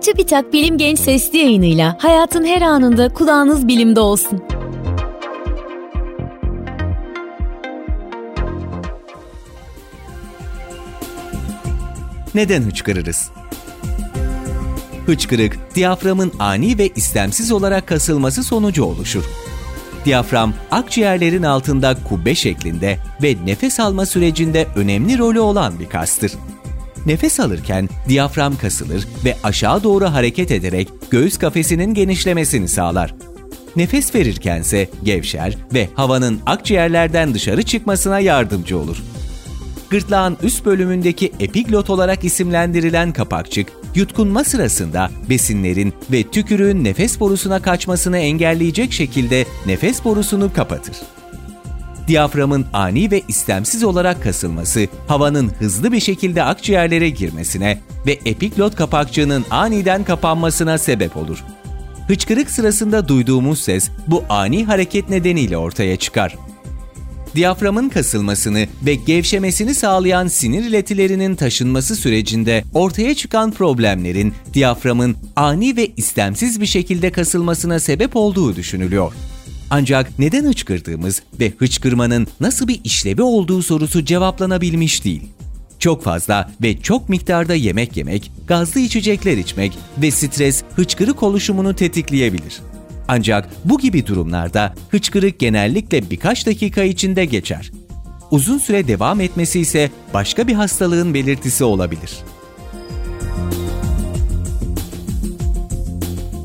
TÜBİTAK Bilim Genç Sesli yayınıyla hayatın her anında kulağınız bilimde olsun. Neden hıçkırırız? Hıçkırık, diyaframın ani ve istemsiz olarak kasılması sonucu oluşur. Diyafram, akciğerlerin altında kubbe şeklinde ve nefes alma sürecinde önemli rolü olan bir kastır. Nefes alırken diyafram kasılır ve aşağı doğru hareket ederek göğüs kafesinin genişlemesini sağlar. Nefes verirkense gevşer ve havanın akciğerlerden dışarı çıkmasına yardımcı olur. Gırtlağın üst bölümündeki epiglot olarak isimlendirilen kapakçık, yutkunma sırasında besinlerin ve tükürüğün nefes borusuna kaçmasını engelleyecek şekilde nefes borusunu kapatır. Diyaframın ani ve istemsiz olarak kasılması, havanın hızlı bir şekilde akciğerlere girmesine ve epiglot kapakçığının aniden kapanmasına sebep olur. Hıçkırık sırasında duyduğumuz ses bu ani hareket nedeniyle ortaya çıkar. Diyaframın kasılmasını ve gevşemesini sağlayan sinir iletilerinin taşınması sürecinde ortaya çıkan problemlerin diyaframın ani ve istemsiz bir şekilde kasılmasına sebep olduğu düşünülüyor. Ancak neden hıçkırdığımız ve hıçkırmanın nasıl bir işlevi olduğu sorusu cevaplanabilmiş değil. Çok fazla ve çok miktarda yemek yemek, gazlı içecekler içmek ve stres hıçkırık oluşumunu tetikleyebilir. Ancak bu gibi durumlarda hıçkırık genellikle birkaç dakika içinde geçer. Uzun süre devam etmesi ise başka bir hastalığın belirtisi olabilir.